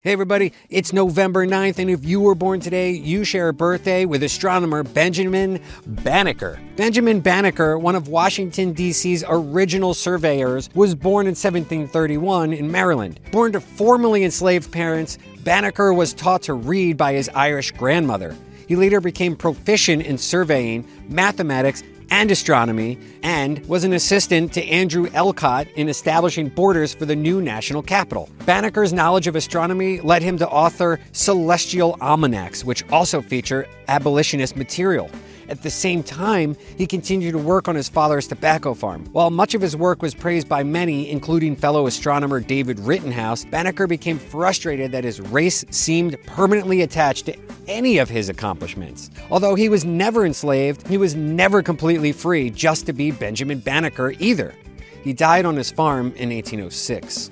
Hey everybody, it's November 9th, and if you were born today, you share a birthday with astronomer Benjamin Banneker. Benjamin Banneker, one of Washington, D.C.'s original surveyors, was born in 1731 in Maryland. Born to formerly enslaved parents, Banneker was taught to read by his Irish grandmother. He later became proficient in surveying, mathematics, and astronomy, and was an assistant to Andrew Ellicott in establishing borders for the new national capital. Banneker's knowledge of astronomy led him to author celestial almanacs, which also feature abolitionist material. At the same time, he continued to work on his father's tobacco farm. While much of his work was praised by many, including fellow astronomer David Rittenhouse, Banneker became frustrated that his race seemed permanently attached to any of his accomplishments. Although he was never enslaved, he was never completely free just to be Benjamin Banneker either. He died on his farm in 1806.